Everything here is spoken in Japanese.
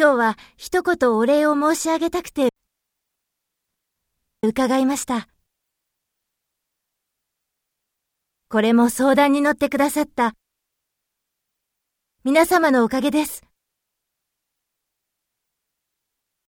今日は一言お礼を申し上げたくて、伺いました。これも相談に乗ってくださった皆様のおかげです。